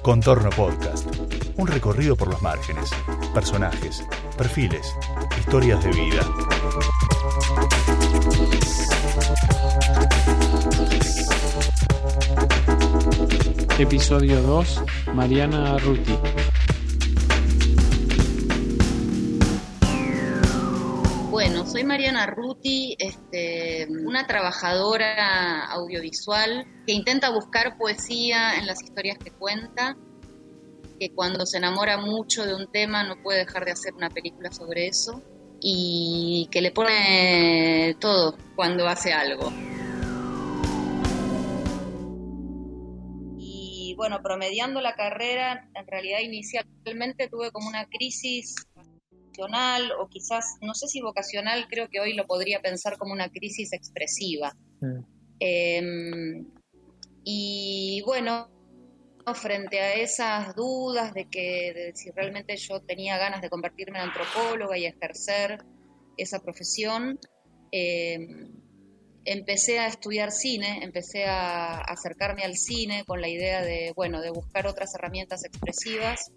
Contorno Podcast. Un recorrido por los márgenes, personajes, perfiles, historias de vida. Episodio 2. Mariana Ruti. Soy Mariana Ruti, este, una trabajadora audiovisual que intenta buscar poesía en las historias que cuenta, que cuando se enamora mucho de un tema no puede dejar de hacer una película sobre eso y que le pone todo cuando hace algo. Y bueno, promediando la carrera, en realidad inicialmente tuve como una crisis vocacional o quizás, no sé si vocacional, creo que hoy lo podría pensar como una crisis expresiva. Eh, y bueno, frente a esas dudas de que de si realmente yo tenía ganas de convertirme en antropóloga y ejercer esa profesión, eh, empecé a estudiar cine, empecé a acercarme al cine con la idea de, bueno, de buscar otras herramientas expresivas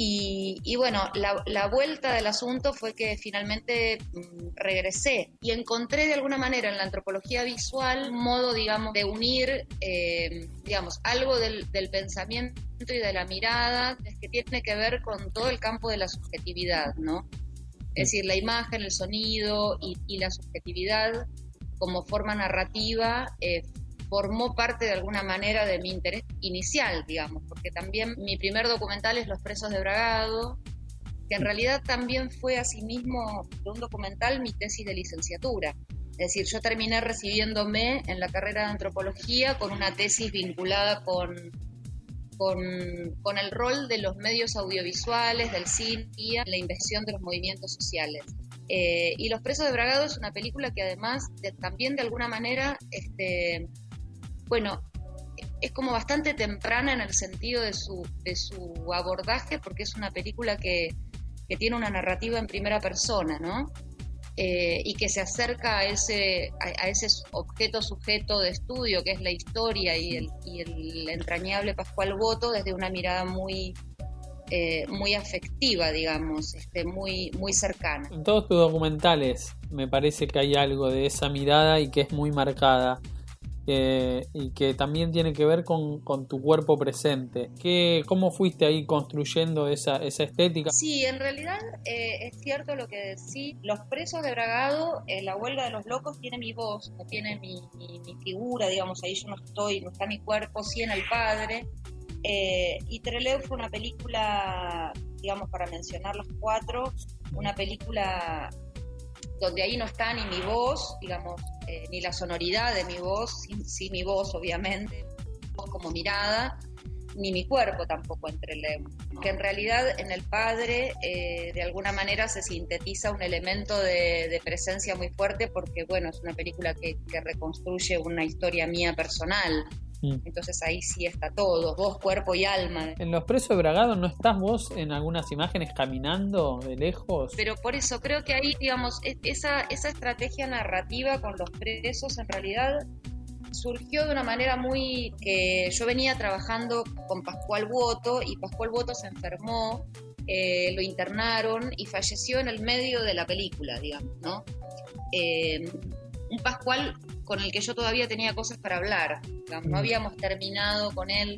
y, bueno, la, vuelta del asunto fue que finalmente mm, regresé y encontré de alguna manera en la antropología visual un modo, digamos, de unir, eh, digamos, algo del, pensamiento y de la mirada que tiene que ver con todo el campo de la subjetividad, ¿no? Es decir, la imagen, el sonido y, la subjetividad como forma narrativa eh, formó parte de alguna manera de mi interés inicial, digamos, porque también mi primer documental es Los presos de Bragado, que en realidad también fue asimismo un documental mi tesis de licenciatura. Es decir, yo terminé recibiéndome en la carrera de antropología con una tesis vinculada con, con, el rol de los medios audiovisuales, del cine y la investigación de los movimientos sociales. Eh, y Los Presos de Bragado es una película que además también de alguna manera este, bueno, es como bastante temprana en el sentido de su, de su abordaje, porque es una película que, tiene una narrativa en primera persona, ¿no? Eh, y que se acerca a ese, a, ese objeto sujeto de estudio, que es la historia y el, y el entrañable Pascual Voto, desde una mirada muy, eh, muy afectiva, digamos, este, muy, muy cercana. En todos tus documentales me parece que hay algo de esa mirada y que es muy marcada y que también tiene que ver con, tu cuerpo presente. ¿Qué, ¿Cómo fuiste ahí construyendo esa, esa estética? Sí, en realidad eh, es cierto lo que decís. Los presos de Bragado, en la huelga de los locos, tiene mi voz, no tiene mi, figura, digamos, ahí yo no estoy, no está mi cuerpo, sí en el padre. Eh, y Trelew fue una película, digamos, para mencionar los cuatro, una película donde ahí no está ni mi voz, digamos, eh, ni la sonoridad de mi voz, sí, mi voz obviamente, como mirada, ni mi cuerpo tampoco entre el que en realidad en el padre eh, de alguna manera se sintetiza un elemento de, presencia muy fuerte porque bueno es una película que, que reconstruye una historia mía personal Mm. Entonces ahí sí está todo, voz, cuerpo y alma. En Los Presos de Bragado no estás vos en algunas imágenes caminando de lejos. Pero por eso creo que ahí, digamos, e, esa, esa estrategia narrativa con los presos en realidad surgió de una manera muy que yo venía trabajando con Pascual Voto y Pascual Voto se enfermó, eh, lo internaron y falleció en el medio de la película, digamos, ¿no? Eh, un Pascual con el que yo todavía tenía cosas para hablar. No mm. habíamos terminado con él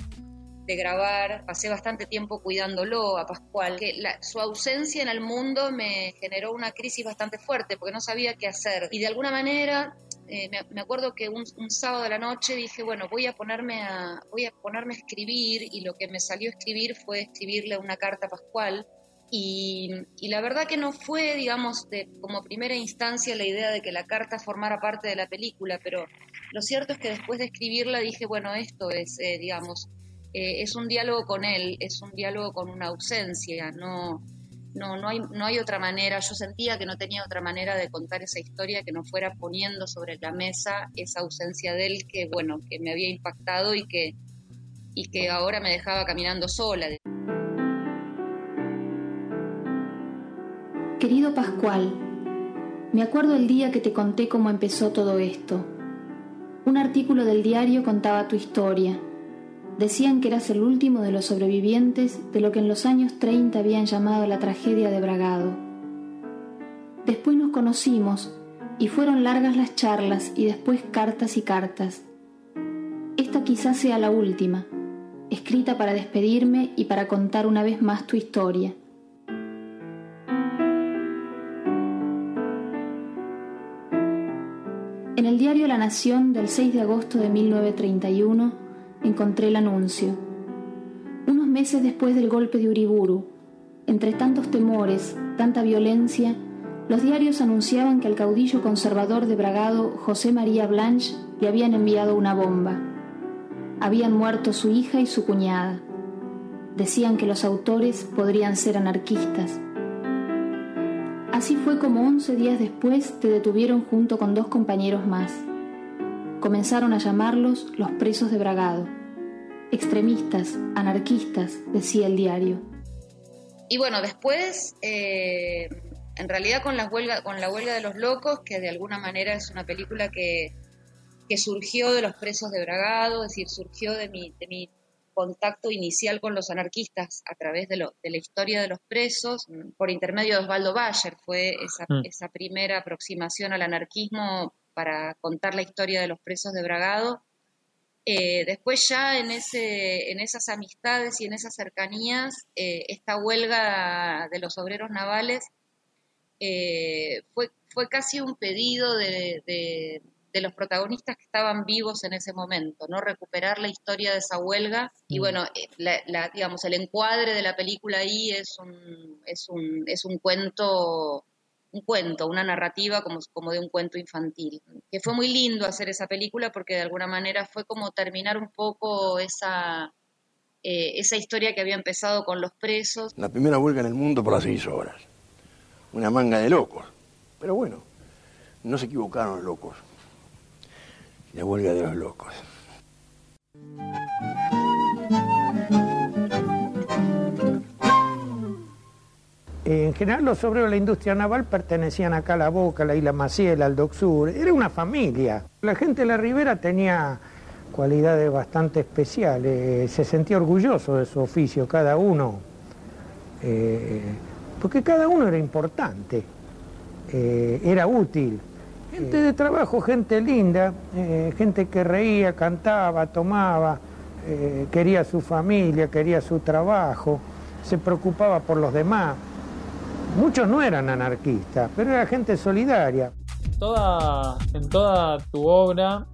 de grabar, pasé bastante tiempo cuidándolo a Pascual, que su ausencia en el mundo me generó una crisis bastante fuerte porque no sabía qué hacer. Y de alguna manera, eh, me, acuerdo que un, un, sábado de la noche dije, bueno, voy a, ponerme a, voy a ponerme a escribir y lo que me salió a escribir fue escribirle una carta a Pascual y, la verdad que no fue, digamos, de, como primera instancia la idea de que la carta formara parte de la película, pero lo cierto es que después de escribirla dije, bueno, esto es, eh, digamos, eh, es un diálogo con él, es un diálogo con una ausencia, no, no, no, hay, no hay otra manera, yo sentía que no tenía otra manera de contar esa historia que no fuera poniendo sobre la mesa esa ausencia de él que, bueno, que me había impactado y que, y que ahora me dejaba caminando sola. Querido Pascual, Me acuerdo el día que te conté cómo empezó todo esto. Un artículo del diario contaba tu historia. Decían que eras el último de los sobrevivientes de lo que en los años 30 habían llamado la tragedia de Bragado. Después nos conocimos y fueron largas las charlas y después cartas y cartas. Esta quizás sea la última, escrita para despedirme y para contar una vez más tu historia. En el diario La Nación del 6 de agosto de 1931 encontré el anuncio. Unos meses después del golpe de Uriburu, entre tantos temores, tanta violencia, los diarios anunciaban que al caudillo conservador de Bragado, José María Blanche, le habían enviado una bomba. Habían muerto su hija y su cuñada. Decían que los autores podrían ser anarquistas. Así fue como 11 días después te detuvieron junto con dos compañeros más. Comenzaron a llamarlos los presos de Bragado. Extremistas, anarquistas, decía el diario. Y bueno, después, eh, en realidad con la, huelga, con la huelga de los locos, que de alguna manera es una película que, que surgió de los presos de Bragado, es decir, surgió de mi, de mi contacto inicial con los anarquistas a través de, lo, de la historia de los presos, por intermedio de Osvaldo Bayer, fue esa, mm. esa primera aproximación al anarquismo para contar la historia de los presos de Bragado. Eh, después ya en, ese, en esas amistades y en esas cercanías, eh, esta huelga de los obreros navales eh, fue, fue casi un pedido de, de los protagonistas que estaban vivos en ese momento, ¿no? Recuperar la historia de esa huelga y mm. bueno, eh, la, digamos, el encuadre de la película ahí es un, es un, es un cuento, un cuento, una narrativa como, como de un cuento infantil, que fue muy lindo hacer esa película porque de alguna manera fue como terminar un poco esa, eh, esa historia que había empezado con los presos. La primera huelga en el mundo por las seis horas, una manga de locos, pero bueno, no se equivocaron los locos la huelga de los locos. En general los obreros de la industria naval pertenecían acá a la Boca, la Isla Maciel, al Doc Sur. Era una familia. La gente de la Ribera tenía cualidades bastante especiales. Se sentía orgulloso de su oficio, cada uno. Eh, porque cada uno era importante, eh, era útil. Gente de trabajo, gente linda, eh, gente que reía, cantaba, tomaba, eh, quería su familia, quería su trabajo, se preocupaba por los demás. Muchos no eran anarquistas, pero era gente solidaria. Toda, en toda tu obra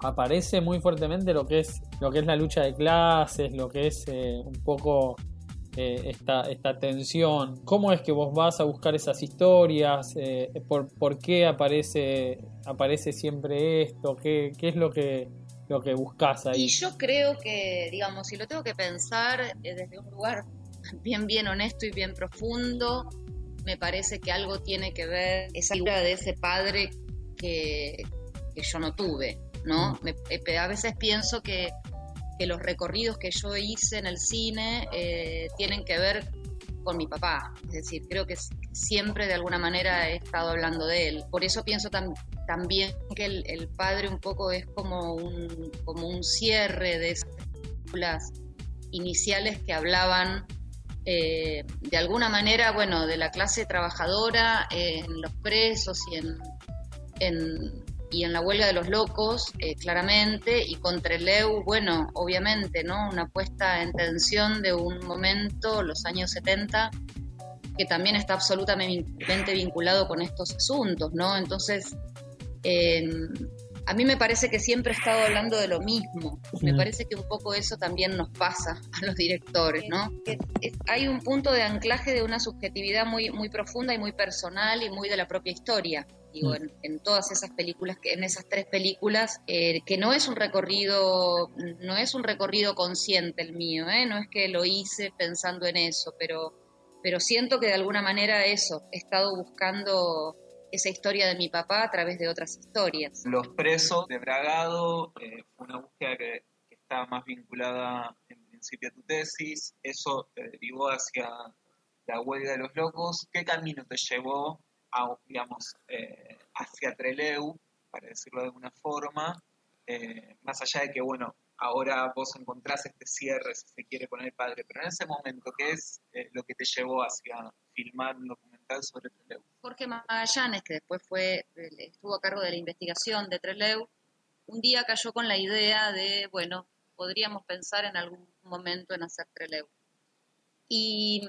aparece muy fuertemente lo que es lo que es la lucha de clases, lo que es eh, un poco eh, esta, esta tensión? ¿Cómo es que vos vas a buscar esas historias? Eh, por, qué aparece, aparece siempre esto? ¿Qué, qué es lo que, lo que buscas ahí? Y yo creo que, digamos, si lo tengo que pensar eh, desde un lugar bien, bien honesto y bien profundo, me parece que algo tiene que ver esa figura de ese padre que, que yo no tuve, ¿no? Mm. Me, a veces pienso que que los recorridos que yo hice en el cine eh, tienen que ver con mi papá. Es decir, creo que siempre de alguna manera he estado hablando de él. Por eso pienso también que el, padre un poco es como un, como un cierre de esas películas iniciales que hablaban eh, de alguna manera, bueno, de la clase trabajadora en los presos y en y en la huelga de los locos, eh, claramente, y contra el EU, bueno, obviamente, ¿no? Una puesta en tensión de un momento, los años 70, que también está absolutamente vinculado con estos asuntos, ¿no? Entonces, a mí me parece que siempre he estado hablando de lo mismo. Me parece que un poco eso también nos pasa a los directores, ¿no? hay un punto de anclaje de una subjetividad muy, muy profunda y muy personal y muy de la propia historia digo, en, todas esas películas, en esas tres películas, eh, que no es un recorrido, no es un recorrido consciente el mío, ¿eh? no es que lo hice pensando en eso, pero, pero siento que de alguna manera eso, he estado buscando esa historia de mi papá a través de otras historias. Los presos de Bragado eh, una búsqueda que, que está más vinculada en principio a tu tesis, eso te derivó hacia la huelga de los locos. ¿Qué camino te llevó digamos, eh, hacia Treleu, para decirlo de alguna forma, eh, más allá de que, bueno, ahora vos encontrás este cierre, si se quiere, con el padre, pero en ese momento, ¿qué es eh, lo que te llevó hacia filmar un documental sobre Treleu? Jorge Magallanes, que después fue, estuvo a cargo de la investigación de Treleu, un día cayó con la idea de, bueno, podríamos pensar en algún momento en hacer Treleu. Y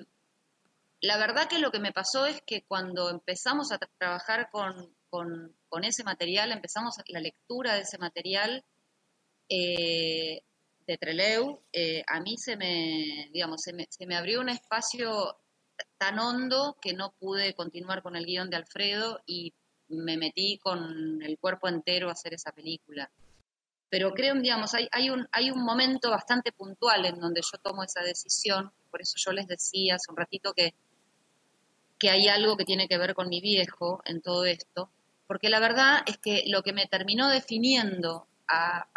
la verdad que lo que me pasó es que cuando empezamos a trabajar con, ese material, empezamos la lectura de ese material eh, de Treleu, eh, a mí se me, digamos, se me, se me abrió un espacio tan hondo que no pude continuar con el guion de Alfredo y me metí con el cuerpo entero a hacer esa película. Pero creo, digamos, hay, hay, un, hay un momento bastante puntual en donde yo tomo esa decisión, por eso yo les decía hace un ratito que, que hay algo que tiene que ver con mi viejo en todo esto, porque la verdad es que lo que me terminó definiendo a,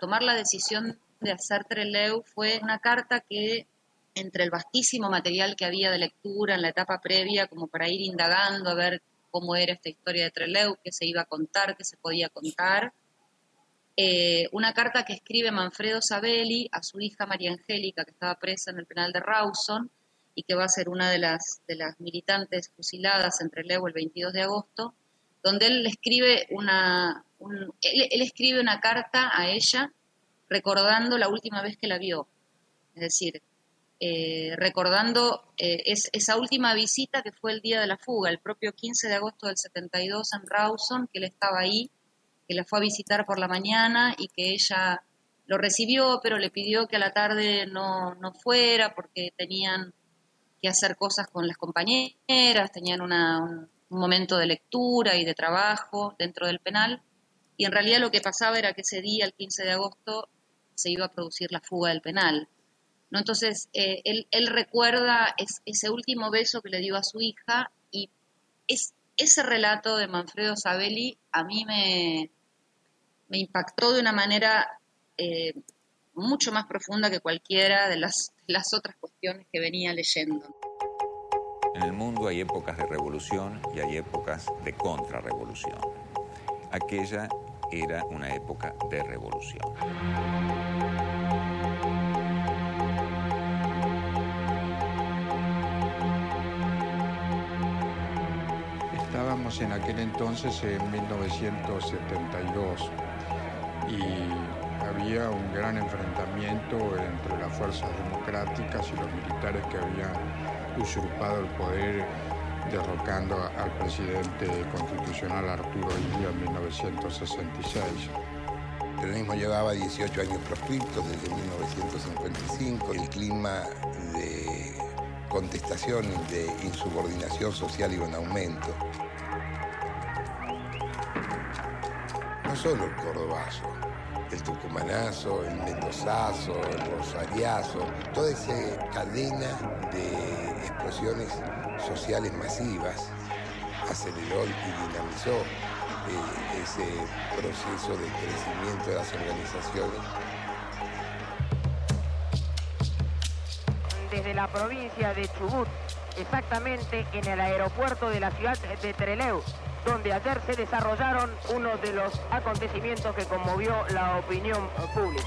tomar la decisión de hacer Treleu fue una carta que entre el vastísimo material que había de lectura en la etapa previa, como para ir indagando a ver cómo era esta historia de Treleu, qué se iba a contar, qué se podía contar, eh, una carta que escribe Manfredo Sabelli a su hija María Angélica, que estaba presa en el penal de Rawson y que va a ser una de las, de las militantes fusiladas entre Trelew el 22 de agosto, donde él escribe una, él, escribe una carta a ella recordando la última vez que la vio, es decir, eh, recordando eh, esa última visita que fue el día de la fuga, el propio 15 de agosto del 72 en Rawson, que él estaba ahí que la fue a visitar por la mañana y que ella lo recibió, pero le pidió que a la tarde no, no fuera porque tenían que hacer cosas con las compañeras, tenían un, momento de lectura y de trabajo dentro del penal. Y en realidad lo que pasaba era que ese día, el 15 de agosto, se iba a producir la fuga del penal. ¿no? Entonces, eh, él, él, recuerda ese último beso que le dio a su hija y es, ese relato de Manfredo Sabelli a mí me, me impactó de una manera eh, mucho más profunda que cualquiera de las, las otras cuestiones que venía leyendo. En el mundo hay épocas de revolución y hay épocas de contrarrevolución. Aquella era una época de revolución. Estábamos en aquel entonces en 1972 y había un gran enfrentamiento entre las fuerzas democráticas y los militares que habían usurpado el poder derrocando al presidente constitucional Arturo Illia en 1966. El peronismo llevaba 18 años proscriptos desde 1955. El clima de contestación y de insubordinación social iba en aumento. No solo el cordobazo, el tucumanazo, el mendozazo, el rosariazo, toda esa cadena de explosiones sociales masivas aceleró y dinamizó eh, ese proceso de crecimiento de las organizaciones. Desde la provincia de Chubut, exactamente en el aeropuerto de la ciudad de Trelew, donde ayer se desarrollaron uno de los acontecimientos que conmovió la opinión pública.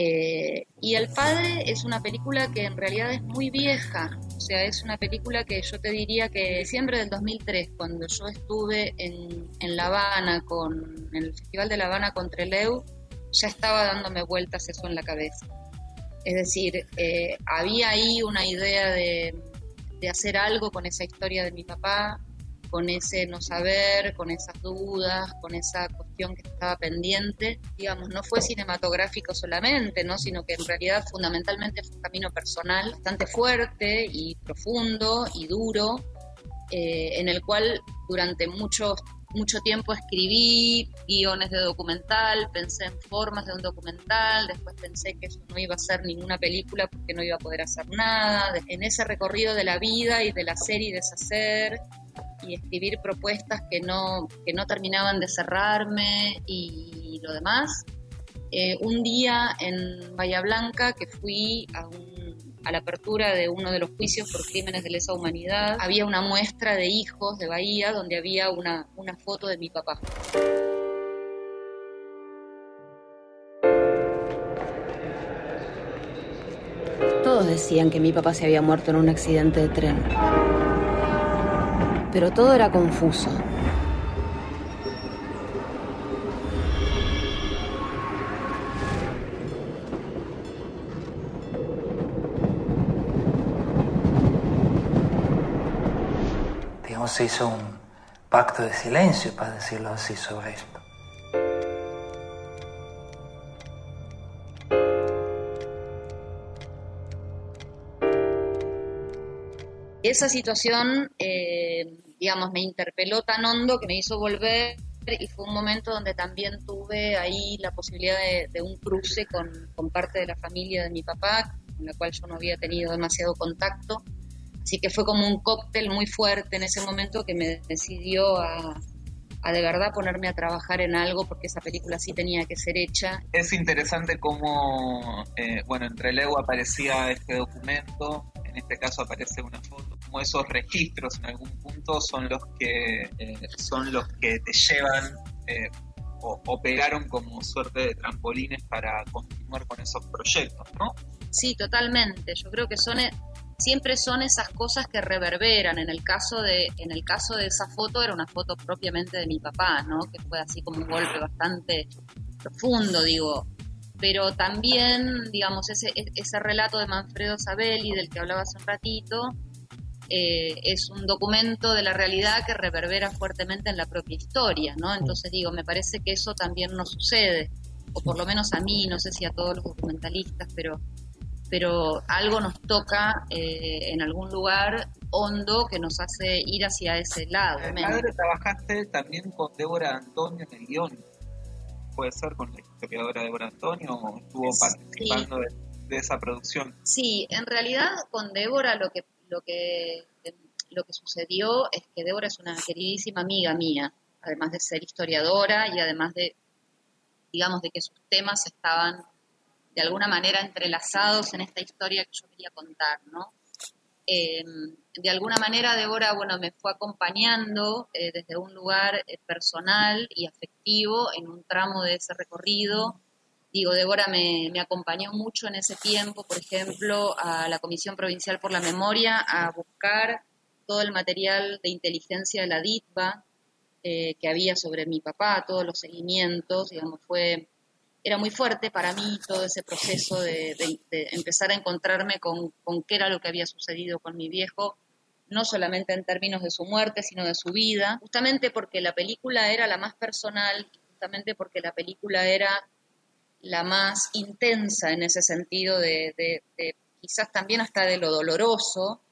Eh, y El Padre es una película que en realidad es muy vieja, o sea, es una película que yo te diría que siempre del 2003, cuando yo estuve en, en La Habana, con, en el Festival de La Habana con Treleu, ya estaba dándome vueltas eso en la cabeza. Es decir, eh, había ahí una idea de, hacer algo con esa historia de mi papá, con ese no saber, con esas dudas, con esa cuestión que estaba pendiente. Digamos, no fue cinematográfico solamente, ¿no? sino que en realidad fundamentalmente fue un camino personal bastante fuerte y profundo y duro, eh, en el cual durante muchos mucho tiempo escribí guiones de documental, pensé en formas de un documental, después pensé que eso no iba a ser ninguna película porque no iba a poder hacer nada. En ese recorrido de la vida y de hacer y deshacer y escribir propuestas que no, que no terminaban de cerrarme y lo demás, eh, un día en Bahía Blanca que fui a un a la apertura de uno de los juicios por crímenes de lesa humanidad, había una muestra de hijos de Bahía donde había una, una foto de mi papá. Todos decían que mi papá se había muerto en un accidente de tren. Pero todo era confuso. Se hizo un pacto de silencio, para decirlo así, sobre esto. Esa situación, eh, digamos, me interpeló tan hondo que me hizo volver y fue un momento donde también tuve ahí la posibilidad de, un cruce con, parte de la familia de mi papá, con la cual yo no había tenido demasiado contacto. Así que fue como un cóctel muy fuerte en ese momento que me decidió a, a de verdad ponerme a trabajar en algo porque esa película sí tenía que ser hecha. Es interesante cómo, eh, bueno, entre Lego aparecía este documento, en este caso aparece una foto, como esos registros en algún punto son los que, eh, son los que te llevan eh, o operaron como suerte de trampolines para continuar con esos proyectos, ¿no? Sí, totalmente. Yo creo que son siempre son esas cosas que reverberan. En el caso de, en el caso de esa foto era una foto propiamente de mi papá, ¿no? Que fue así como un golpe bastante profundo, digo. Pero también, digamos, ese, ese relato de Manfredo Sabelli, del que hablaba hace un ratito, eh, es un documento de la realidad que reverbera fuertemente en la propia historia, ¿no? Entonces digo, me parece que eso también no sucede, o por lo menos a mí, no sé si a todos los documentalistas, pero pero algo nos toca eh, en algún lugar hondo que nos hace ir hacia ese lado. Padre, trabajaste también con Débora Antonio en el guion. ¿Puede ser con la historiadora Débora Antonio o estuvo participando de, esa producción? Sí, en realidad con Débora lo que, lo que, lo que sucedió es que Débora es una queridísima amiga mía, además de ser historiadora y además de, digamos, de que sus temas estaban de alguna manera entrelazados en esta historia que yo quería contar, ¿no? Eh, de alguna manera Débora, bueno, me fue acompañando eh, desde un lugar eh, personal y afectivo en un tramo de ese recorrido. Digo, Débora me, me, acompañó mucho en ese tiempo, por ejemplo, a la Comisión Provincial por la Memoria a buscar todo el material de inteligencia de la DITBA que había sobre mi papá, todos los seguimientos, digamos, fue era muy fuerte para mí todo ese proceso de, empezar a encontrarme con, qué era lo que había sucedido con mi viejo, no solamente en términos de su muerte, sino de su vida, justamente porque la película era la más personal, justamente porque la película era la más intensa en ese sentido de, quizás también hasta de lo doloroso,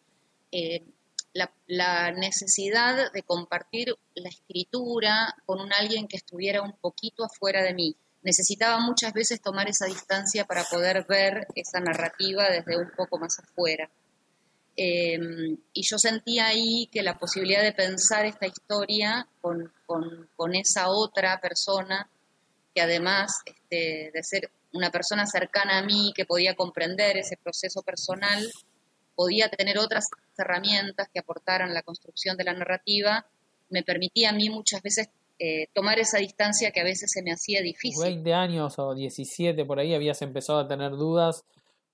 eh, la, la, necesidad de compartir la escritura con un alguien que estuviera un poquito afuera de mí necesitaba muchas veces tomar esa distancia para poder ver esa narrativa desde un poco más afuera. Em, y yo sentía ahí que la posibilidad de pensar esta historia con, esa otra persona, que además este, de ser una persona cercana a mí, que podía comprender ese proceso personal, podía tener otras herramientas que aportaran la construcción de la narrativa, me permitía a mí muchas veces eh, tomar esa distancia que a veces se me hacía difícil. 20 años o 17 por ahí habías empezado a tener dudas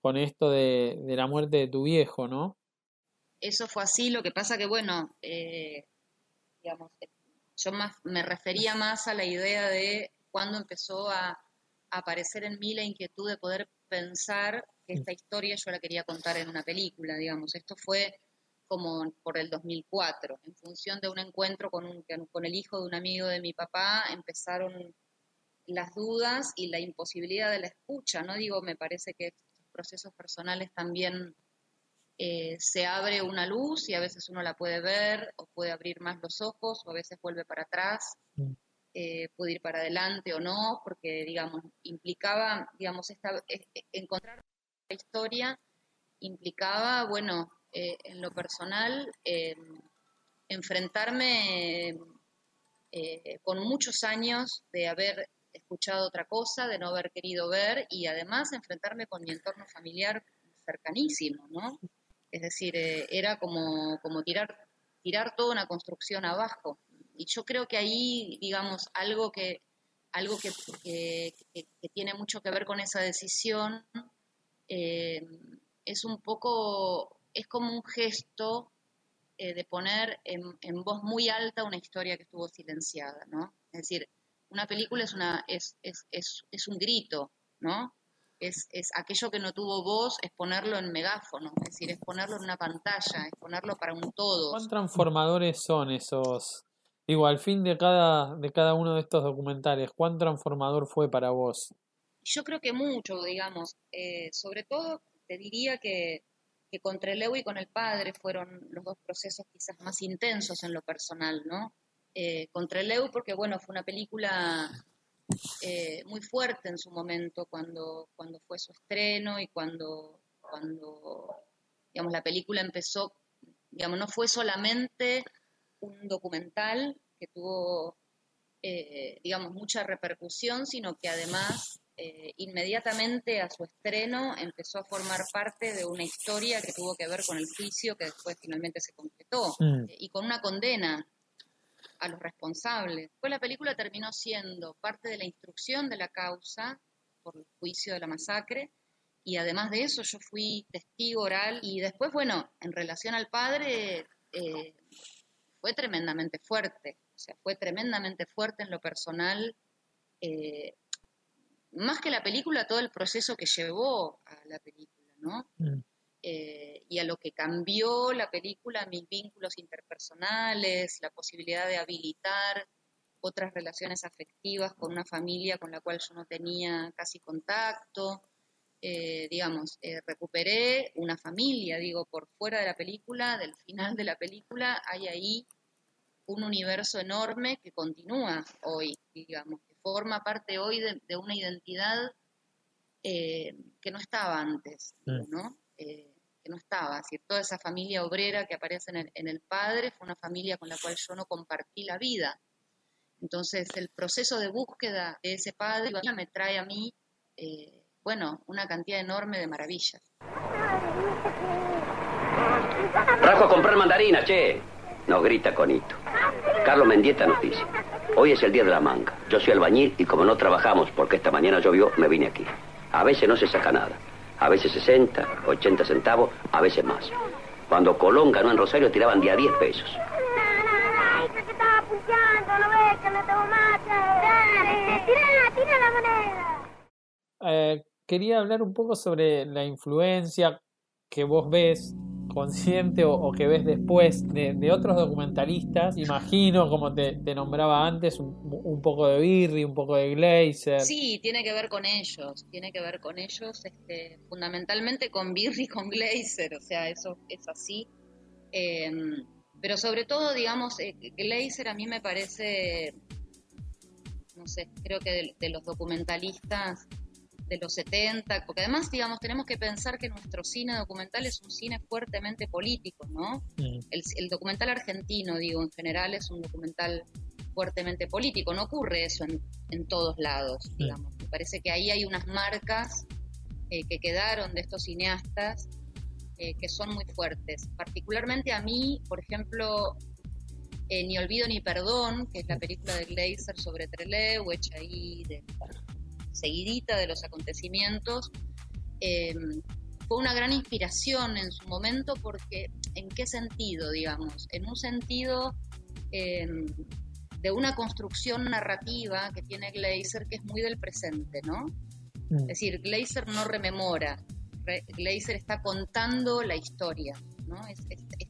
con esto de, la muerte de tu viejo, ¿no? Eso fue así, lo que pasa que, bueno, eh, digamos, yo más, me refería más a la idea de cuando empezó a, aparecer en mí la inquietud de poder pensar que esta historia yo la quería contar en una película, digamos. Esto fue como por el 2004. En función de un encuentro con, un, con el hijo de un amigo de mi papá, empezaron las dudas y la imposibilidad de la escucha, ¿no? Digo, me parece que estos procesos personales también eh, se abre una luz y a veces uno la puede ver o puede abrir más los ojos o a veces vuelve para atrás, eh, puede ir para adelante o no, porque, digamos, implicaba, digamos, esta, eh, encontrar la historia implicaba, bueno, eh, en lo personal, eh, enfrentarme eh, con muchos años de haber escuchado otra cosa, de no haber querido ver y además enfrentarme con mi entorno familiar cercanísimo, ¿no? Es decir, era como, como tirar, tirar toda una construcción abajo. Y yo creo que ahí, digamos, algo que, algo que, tiene mucho que ver con esa decisión es un poco, es como un gesto eh, de poner en, en, voz muy alta una historia que estuvo silenciada, ¿no? Es decir, una película es, una, es, es, es, es un grito, ¿no? es, es aquello que no tuvo voz, es ponerlo en megáfono, es decir, es ponerlo en una pantalla, es ponerlo para un todo. ¿Cuán transformadores son esos? Digo, al fin de cada, de cada uno de estos documentales, ¿cuán transformador fue para vos? Yo creo que mucho, digamos. Eh, sobre todo, te diría que, que contra el y con el padre fueron los dos procesos quizás más intensos en lo personal, ¿no? Eh, contra el EU porque, bueno, fue una película eh, muy fuerte en su momento cuando, cuando fue su estreno y cuando, cuando digamos, la película empezó, digamos, no fue solamente un documental que tuvo, eh, digamos, mucha repercusión, sino que además eh, inmediatamente a su estreno empezó a formar parte de una historia que tuvo que ver con el juicio que después finalmente se completó mm. y con una condena a los responsables. Pues la película terminó siendo parte de la instrucción de la causa por el juicio de la masacre y además de eso yo fui testigo oral y después, bueno, en relación al padre eh, fue tremendamente fuerte, o sea, fue tremendamente fuerte en lo personal, eh, más que la película, todo el proceso que llevó a la película, ¿no? Mm. Eh, y a lo que cambió la película, mis vínculos interpersonales, la posibilidad de habilitar otras relaciones afectivas con una familia con la cual yo no tenía casi contacto. Eh, digamos, eh, recuperé una familia, digo, por fuera de la película, del final de la película, hay ahí un universo enorme que continúa hoy, digamos, forma parte hoy de, una identidad que no estaba antes. ¿no? que no estaba. Es decir, toda esa familia obrera que aparece en el, padre fue una familia con la cual yo no compartí la vida. Entonces, el proceso de búsqueda de ese padre me trae a mí, eh, bueno, una cantidad enorme de maravillas. Trajo a comprar mandarina, che. Nos grita Conito. Carlos Mendieta nos dice, hoy es el día de la manga. Yo soy albañil y como no trabajamos porque esta mañana llovió, me vine aquí. A veces no se saca nada a veces 60, 80 centavos, a veces más. Cuando Colón ganó en Rosario tiraban día 10 pesos. Eh, quería hablar un poco sobre la influencia que vos ves consciente o, que ves después de, otros documentalistas, imagino, como te, nombraba antes, un, poco de Birri, un poco de Glazer. Sí, tiene que ver con ellos, tiene que ver con ellos, este, fundamentalmente con Birri y con Glazer, o sea, eso es así. Em, pero sobre todo, digamos, eh, Glazer a mí me parece, no sé, creo que de los documentalistas de los 70, porque además, digamos, tenemos que pensar que nuestro cine documental es un cine fuertemente político, ¿no? Mm. El, documental argentino, digo, en general es un documental fuertemente político, no ocurre eso en, todos lados, mm. digamos. Me parece que ahí hay unas marcas eh, que quedaron de estos cineastas eh, que son muy fuertes. Particularmente a mí, por ejemplo, eh, Ni Olvido ni Perdón, que es la película de Glazer sobre Trelew, hecha ahí de seguidita de los acontecimientos. Eh, fue una gran inspiración en su momento porque, ¿en qué sentido, digamos? En un sentido eh, de una construcción narrativa que tiene Glazer que es muy del presente, ¿no? Mm. Es decir, Glazer no rememora, Glazer está contando la historia, ¿no? Es,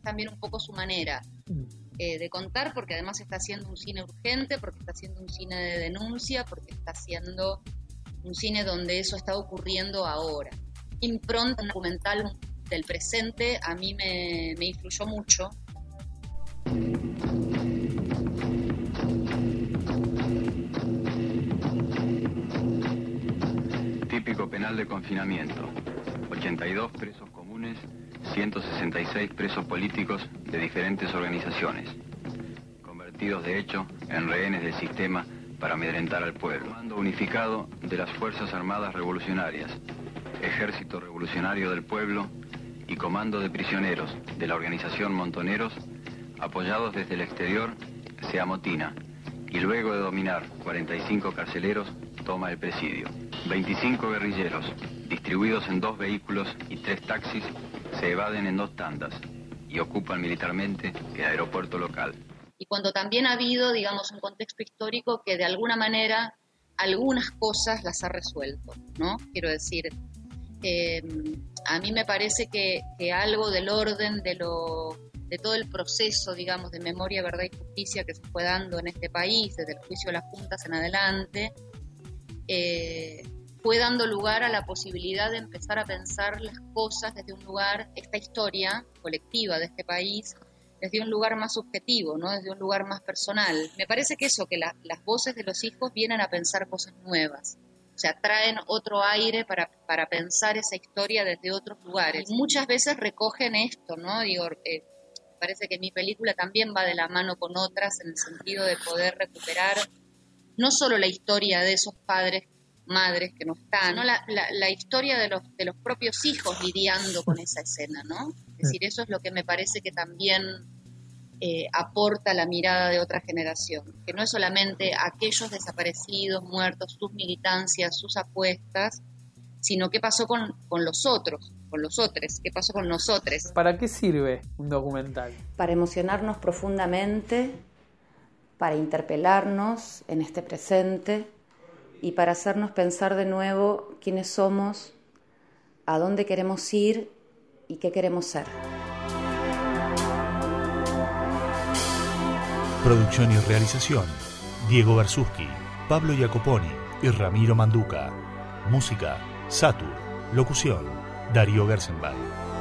también un poco su manera. Mm. Eh, de contar, porque además está haciendo un cine urgente, porque está haciendo un cine de denuncia, porque está haciendo un cine donde eso está ocurriendo ahora. Impronta documental del presente a mí me, me influyó mucho. Típico penal de confinamiento. 82 presos comunes, 166 presos políticos de diferentes organizaciones, convertidos de hecho en rehenes del sistema para amedrentar al pueblo. Mando unificado de las Fuerzas Armadas Revolucionarias, Ejército Revolucionario del Pueblo y Comando de Prisioneros de la organización Montoneros, apoyados desde el exterior, se amotina y luego de dominar 45 carceleros, toma el presidio. 25 guerrilleros, distribuidos en dos vehículos y tres taxis, se evaden en dos tandas y ocupan militarmente el aeropuerto local. Y cuando también ha habido, digamos, un contexto histórico que de alguna manera algunas cosas las ha resuelto, ¿no? Quiero decir, eh, a mí me parece que, algo del orden de, lo, de todo el proceso, digamos, de memoria, verdad y justicia que se fue dando en este país, desde el juicio de las juntas en adelante, eh, fue dando lugar a la posibilidad de empezar a pensar las cosas desde un lugar, esta historia colectiva de este país, desde un lugar más subjetivo, ¿no? desde un lugar más personal. Me parece que eso, que las voces de los hijos vienen a pensar cosas nuevas, o sea, traen otro aire para, para pensar esa historia desde otros lugares. Muchas veces recogen esto, ¿no? Digo, eh, parece que mi película también va de la mano con otras en el sentido de poder recuperar no solo la historia de esos padres, madres que no están, sino la, la, historia de los, de los propios hijos lidiando con esa escena, ¿no? Es decir, eso es lo que me parece que también eh, aporta la mirada de otra generación, que no es solamente aquellos desaparecidos, muertos, sus militancias, sus apuestas, sino qué pasó con, con los otros, con los otros, qué pasó con nosotros. ¿Para qué sirve un documental? Para emocionarnos profundamente, para interpelarnos en este presente y para hacernos pensar de nuevo quiénes somos, a dónde queremos ir y qué queremos ser. Producción y realización: Diego Bersuski, Pablo Jacoponi y Ramiro Manduca. Música: Satur. Locución: Darío Gersenbach.